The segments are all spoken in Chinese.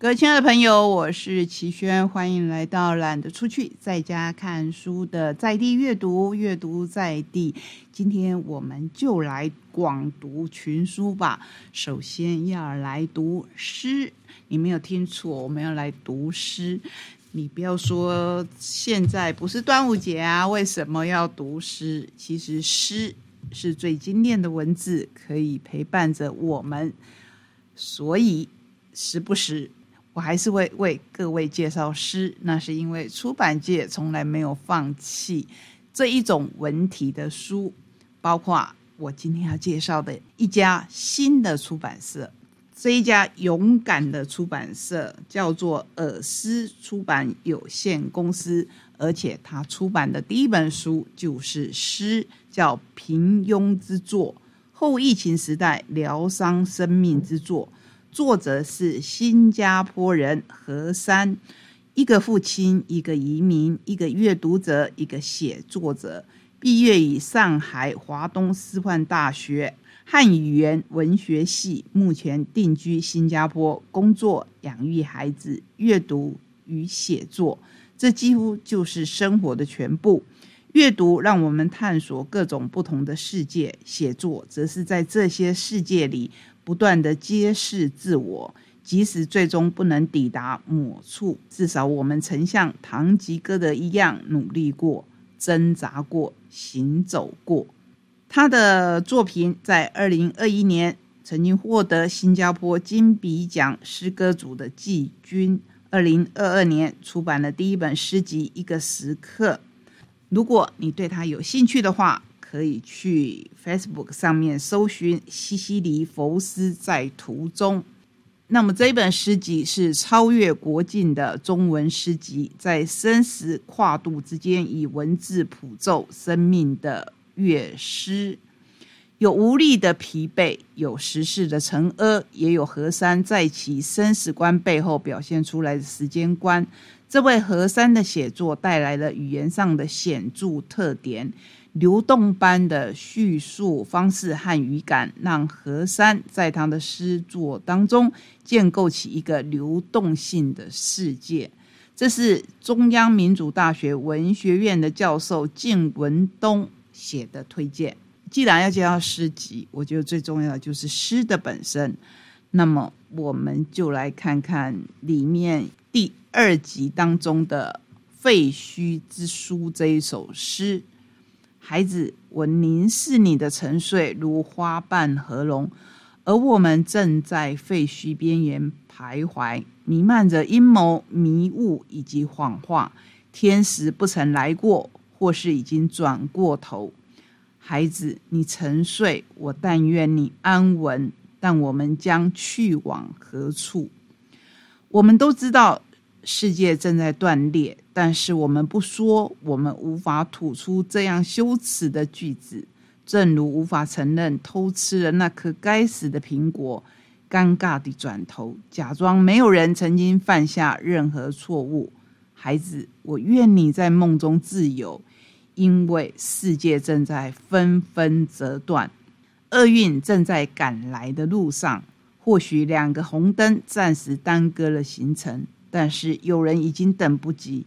各位亲爱的朋友，我是齐轩，欢迎来到懒得出去，在家看书的在地阅读，阅读在地。今天我们就来广读群书吧。首先要来读诗，你没有听错，我们要来读诗。你不要说现在不是端午节啊，为什么要读诗？其实诗是最精炼的文字，可以陪伴着我们，所以时不时。还是会为各位介绍诗，那是因为出版界从来没有放弃这一种文体的书，包括我今天要介绍的一家新的出版社，这一家勇敢的出版社叫做尔斯出版有限公司，而且他出版的第一本书就是诗，叫《平庸之作》，后疫情时代疗伤生命之作。作者是新加坡人何山，一个父亲，一个移民，一个阅读者，一个写作者。毕业于上海华东师范大学汉语言文学系，目前定居新加坡，工作、养育孩子、阅读与写作，这几乎就是生活的全部。阅读让我们探索各种不同的世界，写作则是在这些世界里。不断的揭示自我，即使最终不能抵达某处，至少我们曾像堂吉诃德一样努力过、挣扎过、行走过。他的作品在二零二一年曾经获得新加坡金笔奖诗歌组的季军。二零二二年出版了第一本诗集《一个时刻》。如果你对他有兴趣的话，可以去 Facebook 上面搜寻西西里佛斯在途中。那么这一本诗集是超越国境的中文诗集，在生死跨度之间以文字谱奏生命的乐诗，有无力的疲惫，有时事的沉阿，也有河山在其生死观背后表现出来的时间观。这位河山的写作带来了语言上的显著特点。流动般的叙述方式和语感，让何山在他的诗作当中建构起一个流动性的世界。这是中央民主大学文学院的教授靳文东写的推荐。既然要介绍诗集，我觉得最重要的就是诗的本身。那么，我们就来看看里面第二集当中的《废墟之书》这一首诗。孩子，我凝视你的沉睡，如花瓣合拢，而我们正在废墟边缘徘徊，弥漫着阴谋、迷雾以及谎话。天使不曾来过，或是已经转过头。孩子，你沉睡，我但愿你安稳。但我们将去往何处？我们都知道。世界正在断裂，但是我们不说，我们无法吐出这样羞耻的句子，正如无法承认偷吃了那颗该死的苹果，尴尬地转头，假装没有人曾经犯下任何错误。孩子，我愿你在梦中自由，因为世界正在纷纷折断，厄运正在赶来的路上。或许两个红灯暂时耽搁了行程。但是有人已经等不及，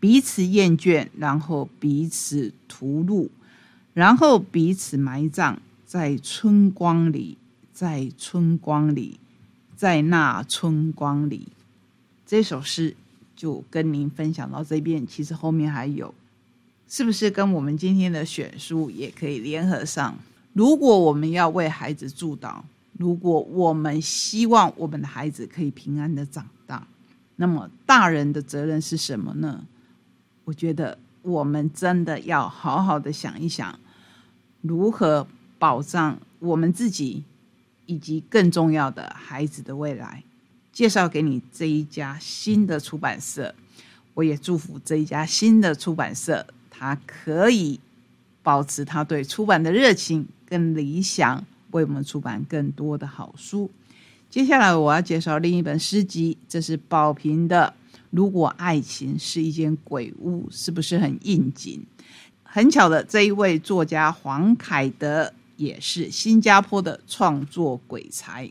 彼此厌倦，然后彼此屠戮，然后彼此埋葬在春光里，在春光里，在那春光里。这首诗就跟您分享到这边，其实后面还有，是不是跟我们今天的选书也可以联合上？如果我们要为孩子助祷，如果我们希望我们的孩子可以平安的长大。那么，大人的责任是什么呢？我觉得我们真的要好好的想一想，如何保障我们自己以及更重要的孩子的未来。介绍给你这一家新的出版社，我也祝福这一家新的出版社，它可以保持他对出版的热情跟理想，为我们出版更多的好书。接下来我要介绍另一本诗集，这是宝瓶的《如果爱情是一间鬼屋》，是不是很应景？很巧的，这一位作家黄凯德也是新加坡的创作鬼才，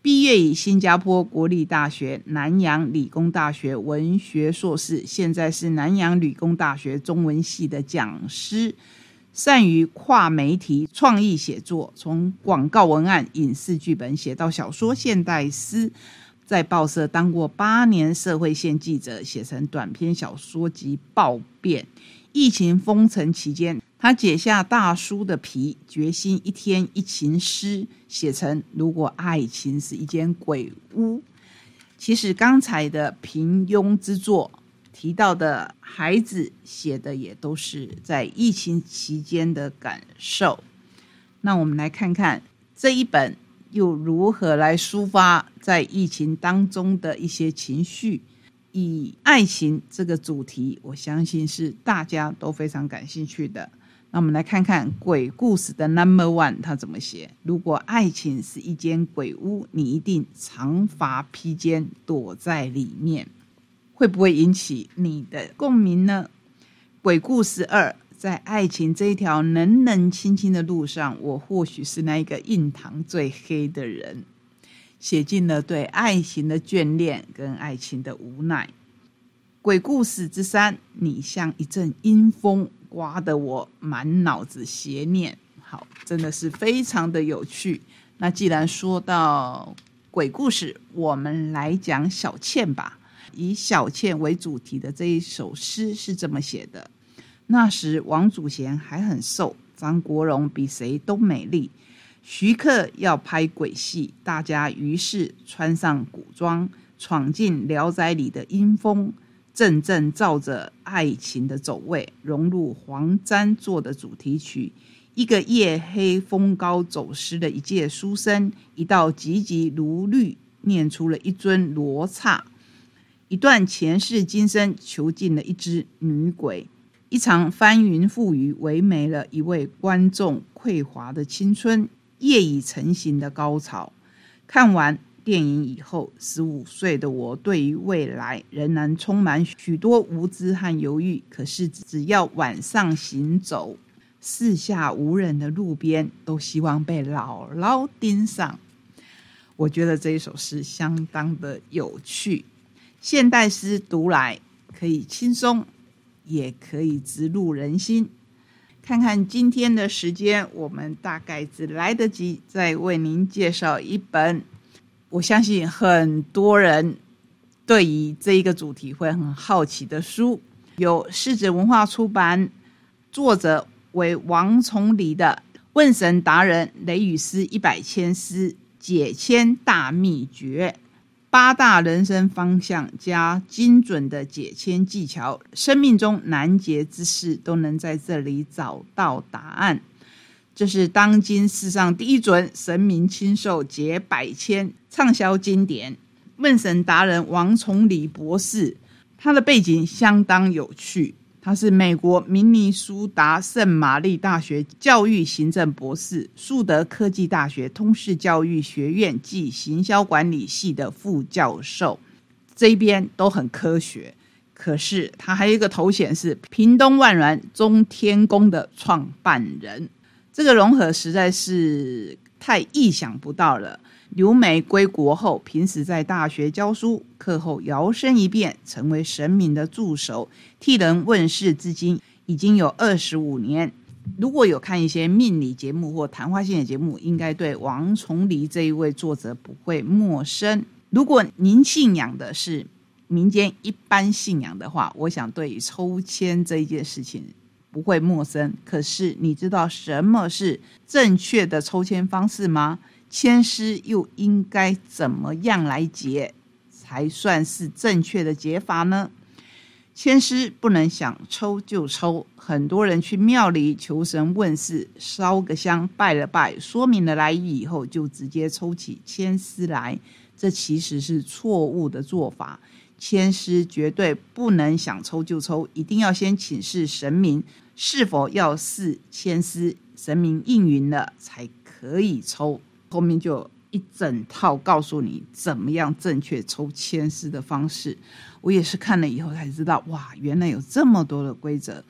毕业于新加坡国立大学、南洋理工大学文学硕士，现在是南洋理工大学中文系的讲师。善于跨媒体创意写作，从广告文案、影视剧本写到小说、现代诗，在报社当过八年社会线记者，写成短篇小说集《暴变》。疫情封城期间，他解下大叔的皮，决心一天一情诗写成《如果爱情是一间鬼屋》。其实刚才的平庸之作。提到的孩子写的也都是在疫情期间的感受。那我们来看看这一本又如何来抒发在疫情当中的一些情绪。以爱情这个主题，我相信是大家都非常感兴趣的。那我们来看看鬼故事的 Number One 他怎么写。如果爱情是一间鬼屋，你一定长发披肩躲在里面。会不会引起你的共鸣呢？鬼故事二，在爱情这一条冷冷清清的路上，我或许是那一个印堂最黑的人，写尽了对爱情的眷恋跟爱情的无奈。鬼故事之三，你像一阵阴风，刮得我满脑子邪念。好，真的是非常的有趣。那既然说到鬼故事，我们来讲小倩吧。以小倩为主题的这一首诗是这么写的：那时王祖贤还很瘦，张国荣比谁都美丽。徐克要拍鬼戏，大家于是穿上古装，闯进《聊斋》里的阴风，阵阵照着爱情的走位，融入黄沾做的主题曲。一个夜黑风高走失的一介书生，一道急急如律，念出了一尊罗刹。一段前世今生，囚禁了一只女鬼；一场翻云覆雨，唯美了一位观众匮乏的青春。夜已成型的高潮。看完电影以后，十五岁的我对于未来仍然充满许多无知和犹豫。可是，只要晚上行走，四下无人的路边，都希望被牢牢盯上。我觉得这一首诗相当的有趣。现代诗读来可以轻松，也可以直入人心。看看今天的时间，我们大概只来得及再为您介绍一本，我相信很多人对于这一个主题会很好奇的书，由狮子文化出版，作者为王崇礼的《问神达人雷雨诗一百千诗解签大秘诀》。八大人生方向加精准的解签技巧，生命中难解之事都能在这里找到答案。这是当今世上第一准神明亲授解百签畅销经典。问神达人王崇礼博士，他的背景相当有趣。他是美国明尼苏达圣玛丽大学教育行政博士，树德科技大学通识教育学院暨行销管理系的副教授，这边都很科学。可是他还有一个头衔是屏东万峦中天宫的创办人，这个融合实在是太意想不到了。留美归国后，平时在大学教书，课后摇身一变成为神明的助手，替人问世，至今已经有二十五年。如果有看一些命理节目或谈话性的节目，应该对王崇黎这一位作者不会陌生。如果您信仰的是民间一般信仰的话，我想对抽签这一件事情不会陌生。可是你知道什么是正确的抽签方式吗？签诗又应该怎么样来解才算是正确的解法呢？签诗不能想抽就抽，很多人去庙里求神问事，烧个香拜了拜，说明了来意以后，就直接抽起签诗来，这其实是错误的做法。签诗绝对不能想抽就抽，一定要先请示神明是否要试签诗，神明应允了才可以抽。后面就一整套告诉你怎么样正确抽签诗的方式，我也是看了以后才知道，哇，原来有这么多的规则。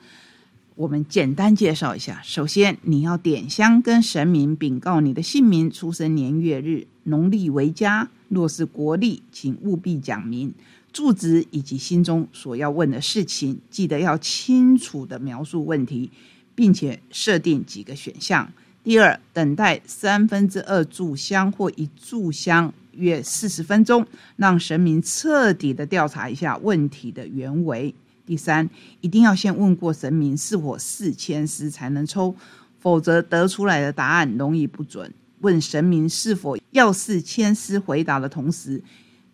我们简单介绍一下，首先你要点香跟神明禀告你的姓名、出生年月日，农历为佳。若是国历，请务必讲明住址以及心中所要问的事情，记得要清楚的描述问题，并且设定几个选项。第二，等待三分之二炷香或一炷香约四十分钟，让神明彻底的调查一下问题的原委。第三，一定要先问过神明是否四千丝才能抽，否则得出来的答案容易不准。问神明是否要四千丝，回答的同时，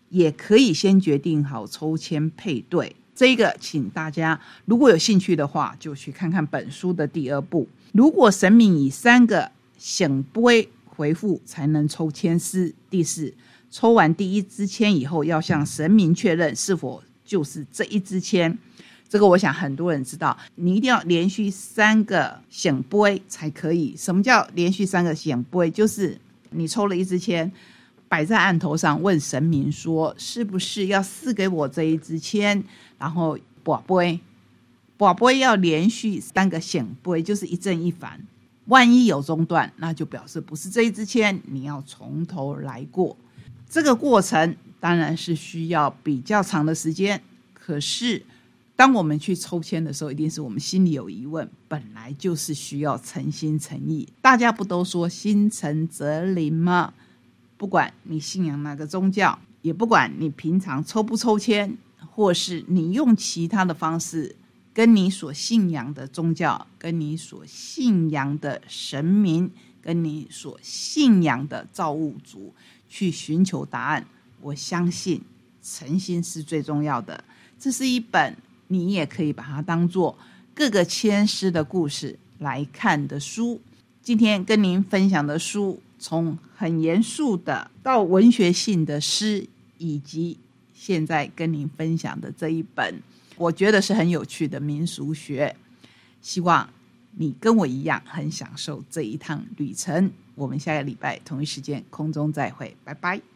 也可以先决定好抽签配对。这个，请大家如果有兴趣的话，就去看看本书的第二部。如果神明以三个醒杯回复，才能抽签丝。第四，抽完第一支签以后，要向神明确认是否就是这一支签。这个我想很多人知道，你一定要连续三个显杯才可以。什么叫连续三个显杯？就是你抽了一支签，摆在案头上，问神明说是不是要赐给我这一支签，然后把杯，把杯要连续三个显杯，就是一正一反。万一有中断，那就表示不是这一支签，你要从头来过。这个过程当然是需要比较长的时间，可是。当我们去抽签的时候，一定是我们心里有疑问，本来就是需要诚心诚意。大家不都说心诚则灵吗？不管你信仰哪个宗教，也不管你平常抽不抽签，或是你用其他的方式，跟你所信仰的宗教、跟你所信仰的神明、跟你所信仰的造物主去寻求答案，我相信诚心是最重要的。这是一本。你也可以把它当做各个千诗的故事来看的书。今天跟您分享的书，从很严肃的到文学性的诗，以及现在跟您分享的这一本，我觉得是很有趣的民俗学。希望你跟我一样很享受这一趟旅程。我们下个礼拜同一时间空中再会，拜拜。